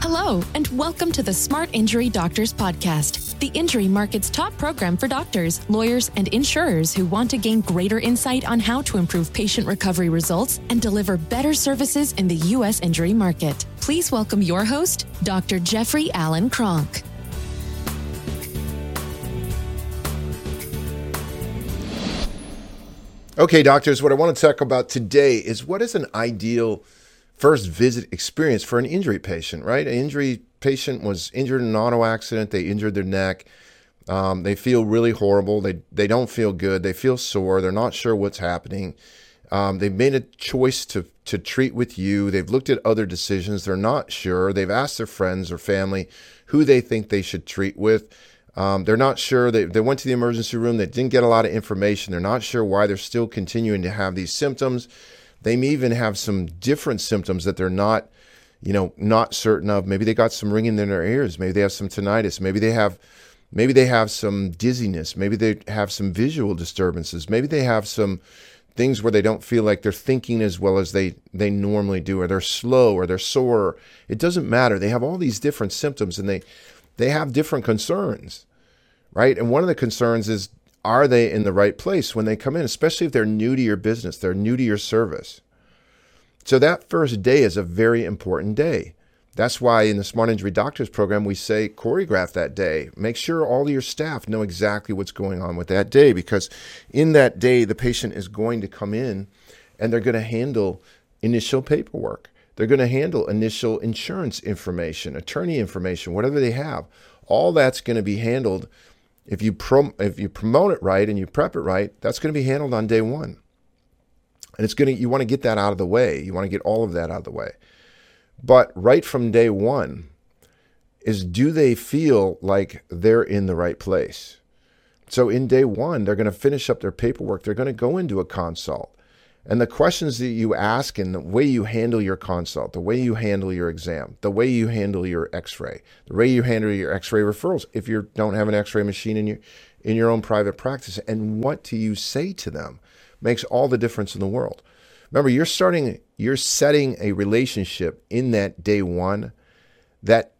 Hello, and welcome to the Smart Injury Doctors Podcast, the injury market's top program for doctors, lawyers, and insurers who want to gain greater insight on how to improve patient recovery results and deliver better services in the U.S. injury market. Please welcome your host, Dr. Jeffrey Allen Cronk. Okay, doctors, what I want to talk about today is what is an ideal first visit experience for an injury patient, right? An injury patient was injured in an auto accident, they injured their neck. Um, they feel really horrible. They, they don't feel good. They feel sore. They're not sure what's happening. Um, they've made a choice to, to treat with you. They've looked at other decisions. They're not sure. They've asked their friends or family who they think they should treat with. Um, they're not sure. They, they went to the emergency room. They didn't get a lot of information. They're not sure why they're still continuing to have these symptoms. They may even have some different symptoms that they're not, you know, not certain of. Maybe they got some ringing in their ears. Maybe they have some tinnitus. Maybe they have, maybe they have some dizziness. Maybe they have some visual disturbances. Maybe they have some things where they don't feel like they're thinking as well as they they normally do, or they're slow, or they're sore. It doesn't matter. They have all these different symptoms, and they they have different concerns, right? And one of the concerns is are they in the right place when they come in, especially if they're new to your business, they're new to your service. So that first day is a very important day. That's why in the Smart Injury Doctors program, we say choreograph that day. Make sure all your staff know exactly what's going on with that day because in that day, the patient is going to come in and they're going to handle initial paperwork. They're going to handle initial insurance information, attorney information, whatever they have. All that's going to be handled if you prom- if you promote it right and you prep it right, that's going to be handled on day one. And it's going to you want to get that out of the way. You want to get all of that out of the way. But right from day one is do they feel like they're in the right place? So in day one, they're going to finish up their paperwork. They're going to go into a consult. And the questions that you ask and the way you handle your consult, the way you handle your exam, the way you handle your x-ray, the way you handle your x-ray referrals if you don't have an x-ray machine in your in your own private practice and what do you say to them makes all the difference in the world. Remember, you're starting you're setting a relationship in that day 1 that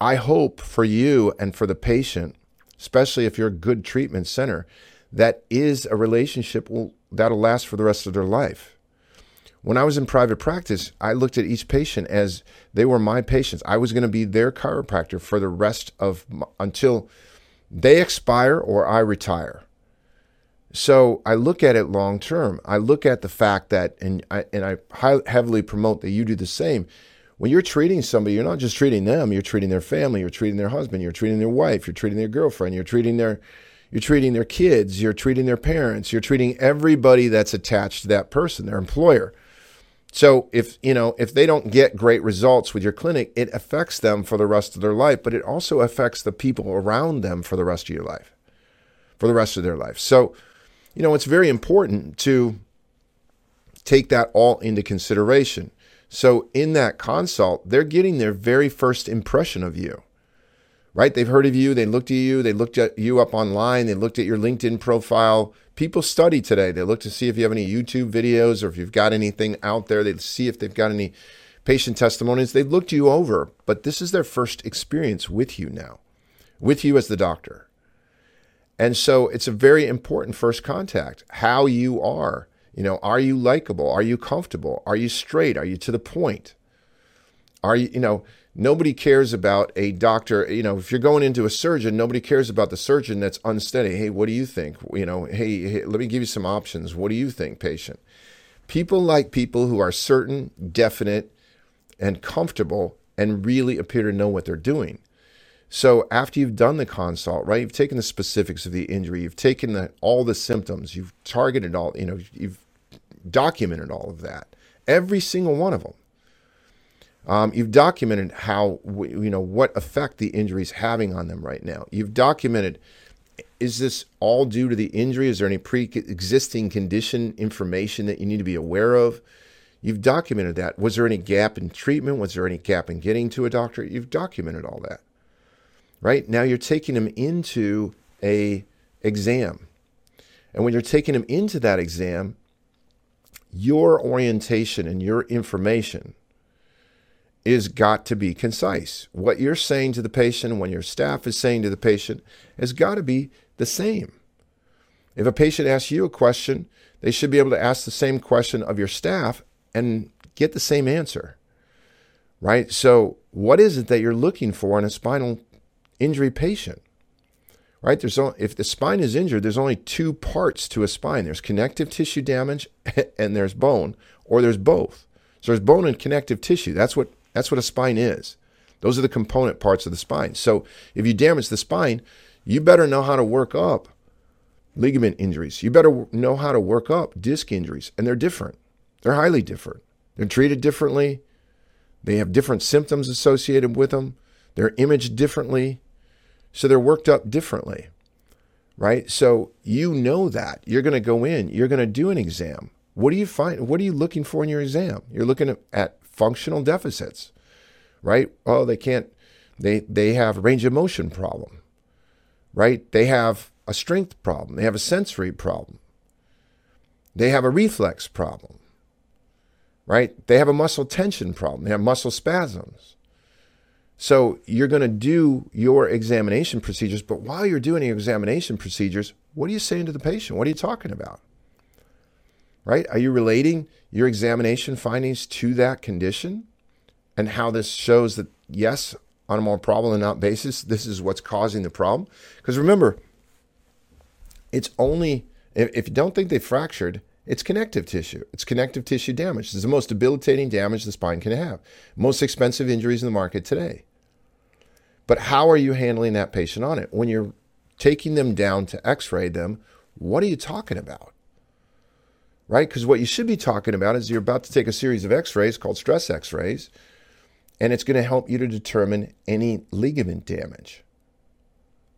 I hope for you and for the patient, especially if you're a good treatment center, that is a relationship will that'll last for the rest of their life. When I was in private practice, I looked at each patient as they were my patients. I was going to be their chiropractor for the rest of until they expire or I retire. So I look at it long term. I look at the fact that, and I, and I high, heavily promote that you do the same. When you're treating somebody, you're not just treating them, you're treating their family, you're treating their husband, you're treating their wife, you're treating their girlfriend, you're treating their you're treating their kids, you're treating their parents, you're treating everybody that's attached to that person, their employer. So if, you know, if they don't get great results with your clinic, it affects them for the rest of their life, but it also affects the people around them for the rest of your life. For the rest of their life. So, you know, it's very important to take that all into consideration. So in that consult, they're getting their very first impression of you right? They've heard of you, they looked at you, they looked at you up online, they looked at your LinkedIn profile. People study today. They look to see if you have any YouTube videos or if you've got anything out there. They see if they've got any patient testimonies. They've looked you over, but this is their first experience with you now, with you as the doctor. And so it's a very important first contact how you are. You know, are you likable? Are you comfortable? Are you straight? Are you to the point? Are you, you know, Nobody cares about a doctor. You know, if you're going into a surgeon, nobody cares about the surgeon that's unsteady. Hey, what do you think? You know, hey, hey let me give you some options. What do you think, patient? People like people who are certain, definite, and comfortable and really appear to know what they're doing. So after you've done the consult, right, you've taken the specifics of the injury, you've taken the, all the symptoms, you've targeted all, you know, you've documented all of that, every single one of them. Um, you've documented how you know what effect the injury is having on them right now. You've documented is this all due to the injury? Is there any pre-existing condition information that you need to be aware of? You've documented that. Was there any gap in treatment? Was there any gap in getting to a doctor? You've documented all that. Right? Now you're taking them into a exam. And when you're taking them into that exam, your orientation and your information is got to be concise. What you're saying to the patient, when your staff is saying to the patient, has got to be the same. If a patient asks you a question, they should be able to ask the same question of your staff and get the same answer. Right? So, what is it that you're looking for in a spinal injury patient? Right? There's only, if the spine is injured, there's only two parts to a spine. There's connective tissue damage and there's bone, or there's both. So there's bone and connective tissue. That's what that's what a spine is. Those are the component parts of the spine. So if you damage the spine, you better know how to work up ligament injuries. You better know how to work up disc injuries, and they're different. They're highly different. They're treated differently. They have different symptoms associated with them. They're imaged differently. So they're worked up differently. Right? So you know that. You're going to go in, you're going to do an exam. What do you find? What are you looking for in your exam? You're looking at, functional deficits. Right? Oh, they can't they they have range of motion problem. Right? They have a strength problem. They have a sensory problem. They have a reflex problem. Right? They have a muscle tension problem. They have muscle spasms. So you're going to do your examination procedures, but while you're doing your examination procedures, what are you saying to the patient? What are you talking about? Right? Are you relating your examination findings to that condition and how this shows that, yes, on a more problem and not basis, this is what's causing the problem? Because remember, it's only, if, if you don't think they fractured, it's connective tissue. It's connective tissue damage. It's the most debilitating damage the spine can have. Most expensive injuries in the market today. But how are you handling that patient on it? When you're taking them down to x ray them, what are you talking about? Right? Because what you should be talking about is you're about to take a series of x rays called stress x rays, and it's going to help you to determine any ligament damage.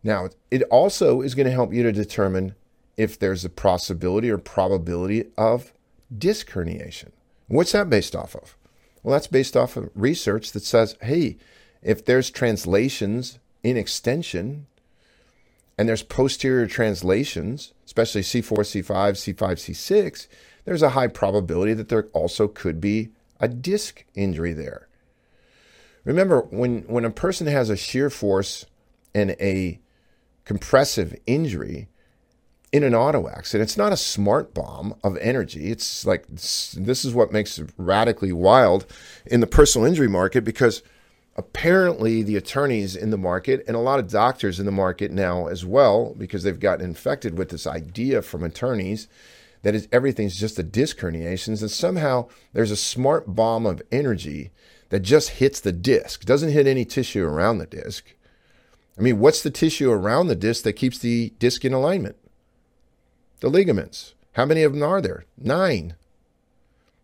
Now, it also is going to help you to determine if there's a possibility or probability of disc herniation. What's that based off of? Well, that's based off of research that says, hey, if there's translations in extension and there's posterior translations, especially C4, C5, C5, C6, there's a high probability that there also could be a disc injury there. Remember, when, when a person has a shear force and a compressive injury in an auto accident. It's not a smart bomb of energy. It's like this is what makes it radically wild in the personal injury market because apparently the attorneys in the market and a lot of doctors in the market now as well because they've gotten infected with this idea from attorneys that is, everything's just a disc herniations and somehow there's a smart bomb of energy that just hits the disc doesn't hit any tissue around the disc I mean, what's the tissue around the disc that keeps the disc in alignment? The ligaments. How many of them are there? Nine.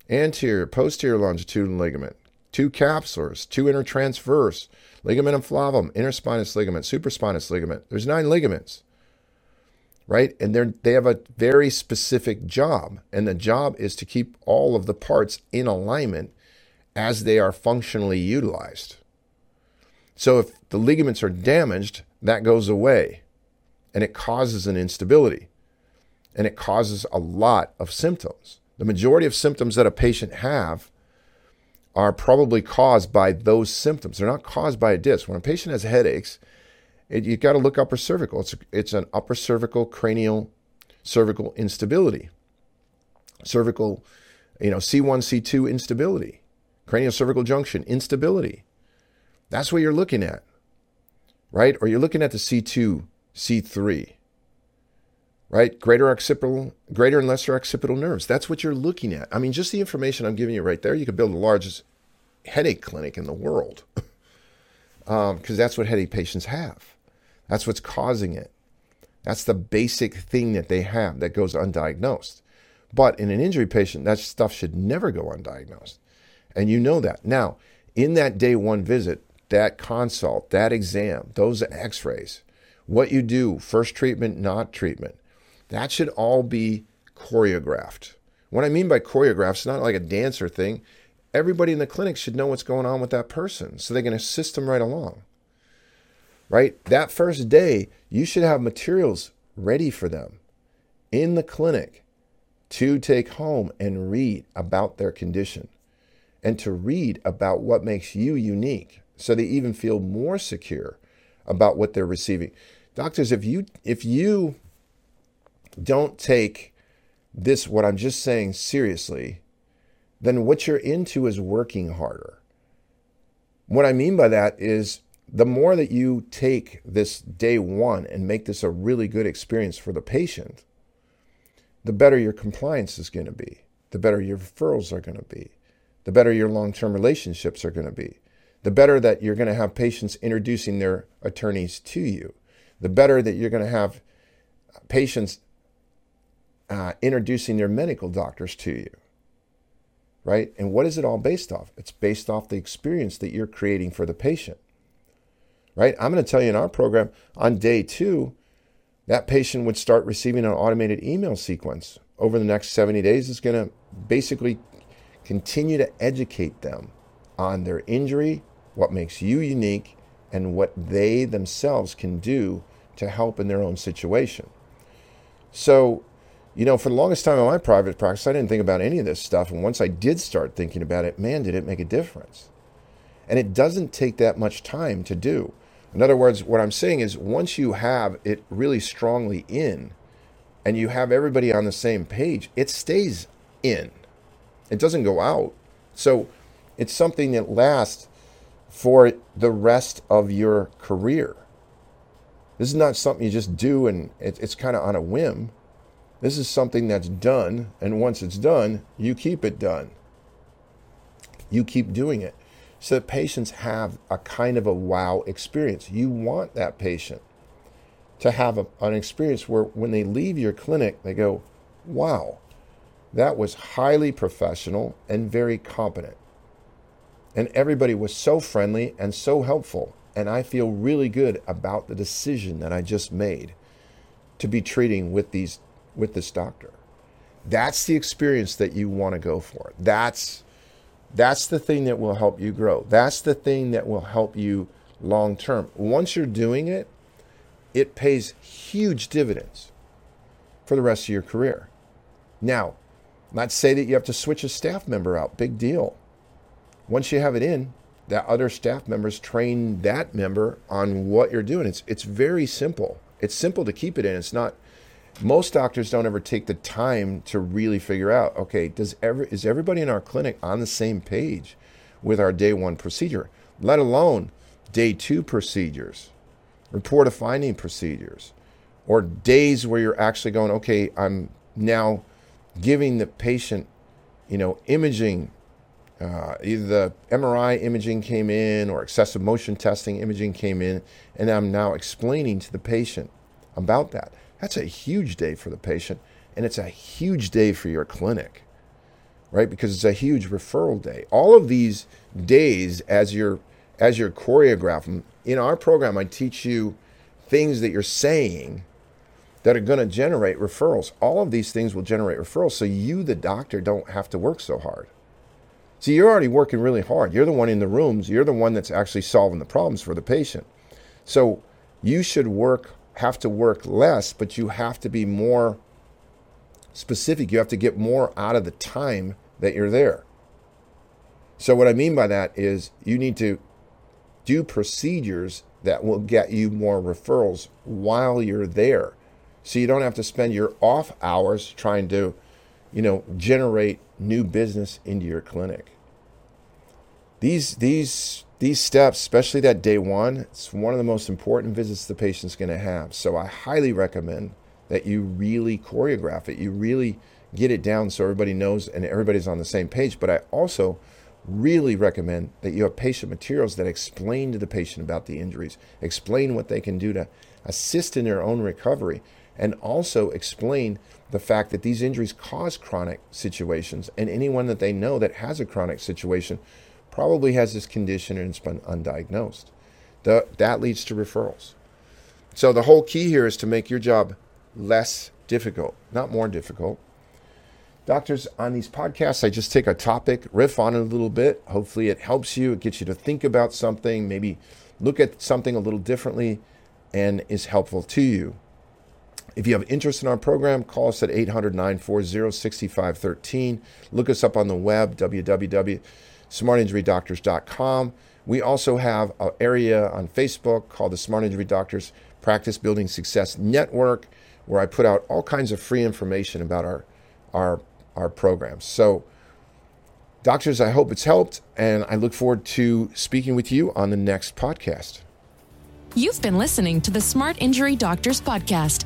Anterior, posterior longitudinal ligament, two capsulars, two intertransverse, ligamentum flavum, interspinous ligament, supraspinous ligament. There's nine ligaments, right? And they they have a very specific job, and the job is to keep all of the parts in alignment as they are functionally utilized. So if the ligaments are damaged, that goes away and it causes an instability and it causes a lot of symptoms. The majority of symptoms that a patient have are probably caused by those symptoms. They're not caused by a disc. When a patient has headaches, it, you got to look upper cervical. It's, it's an upper cervical cranial cervical instability. Cervical, you know, C1, C2 instability. Cranial cervical junction instability. That's what you're looking at, right? Or you're looking at the C2, C3, right? Greater occipital, greater and lesser occipital nerves. That's what you're looking at. I mean, just the information I'm giving you right there, you could build the largest headache clinic in the world because um, that's what headache patients have. That's what's causing it. That's the basic thing that they have that goes undiagnosed. But in an injury patient, that stuff should never go undiagnosed. And you know that. Now, in that day one visit, that consult, that exam, those x rays, what you do, first treatment, not treatment, that should all be choreographed. What I mean by choreographed, it's not like a dancer thing. Everybody in the clinic should know what's going on with that person so they can assist them right along. Right? That first day, you should have materials ready for them in the clinic to take home and read about their condition and to read about what makes you unique so they even feel more secure about what they're receiving. Doctors, if you if you don't take this what I'm just saying seriously, then what you're into is working harder. What I mean by that is the more that you take this day one and make this a really good experience for the patient, the better your compliance is going to be, the better your referrals are going to be, the better your long term relationships are going to be, the better that you're going to have patients introducing their attorneys to you, the better that you're going to have patients uh, introducing their medical doctors to you. Right? And what is it all based off? It's based off the experience that you're creating for the patient right? I'm going to tell you in our program on day two, that patient would start receiving an automated email sequence over the next 70 days. It's going to basically continue to educate them on their injury, what makes you unique, and what they themselves can do to help in their own situation. So, you know, for the longest time in my private practice, I didn't think about any of this stuff. And once I did start thinking about it, man, did it make a difference. And it doesn't take that much time to do. In other words, what I'm saying is once you have it really strongly in and you have everybody on the same page, it stays in. It doesn't go out. So it's something that lasts for the rest of your career. This is not something you just do and it's kind of on a whim. This is something that's done, and once it's done, you keep it done. You keep doing it so that patients have a kind of a wow experience. You want that patient to have a, an experience where when they leave your clinic, they go, wow, that was highly professional and very competent. And everybody was so friendly and so helpful. And I feel really good about the decision that I just made to be treating with these with this doctor. That's the experience that you want to go for. That's that's the thing that will help you grow. That's the thing that will help you long term. Once you're doing it, it pays huge dividends for the rest of your career. Now, not say that you have to switch a staff member out. Big deal. Once you have it in, that other staff members train that member on what you're doing. It's it's very simple. It's simple to keep it in. It's not most doctors don't ever take the time to really figure out okay does ever is everybody in our clinic on the same page with our day one procedure let alone day two procedures report of finding procedures or days where you're actually going okay i'm now giving the patient you know imaging uh, either the MRI imaging came in or excessive motion testing imaging came in, and I'm now explaining to the patient about that. That's a huge day for the patient, and it's a huge day for your clinic, right? Because it's a huge referral day. All of these days, as you're as you're choreographing in our program, I teach you things that you're saying that are going to generate referrals. All of these things will generate referrals, so you, the doctor, don't have to work so hard. See, you're already working really hard. You're the one in the rooms. You're the one that's actually solving the problems for the patient. So you should work have to work less, but you have to be more specific. You have to get more out of the time that you're there. So, what I mean by that is you need to do procedures that will get you more referrals while you're there. So, you don't have to spend your off hours trying to, you know, generate new business into your clinic. These, these these steps, especially that day one, it's one of the most important visits the patient's going to have. So I highly recommend that you really choreograph it. You really get it down so everybody knows and everybody's on the same page. But I also really recommend that you have patient materials that explain to the patient about the injuries, explain what they can do to assist in their own recovery, and also explain the fact that these injuries cause chronic situations. And anyone that they know that has a chronic situation probably has this condition and it's been undiagnosed. The, that leads to referrals. So the whole key here is to make your job less difficult, not more difficult. Doctors, on these podcasts, I just take a topic, riff on it a little bit. Hopefully, it helps you. It gets you to think about something, maybe look at something a little differently, and is helpful to you. If you have interest in our program, call us at 800 940 6513. Look us up on the web, www smartinjurydoctors.com. We also have an area on Facebook called the Smart Injury Doctors Practice Building Success Network, where I put out all kinds of free information about our our our programs. So, doctors, I hope it's helped, and I look forward to speaking with you on the next podcast. You've been listening to the Smart Injury Doctors Podcast,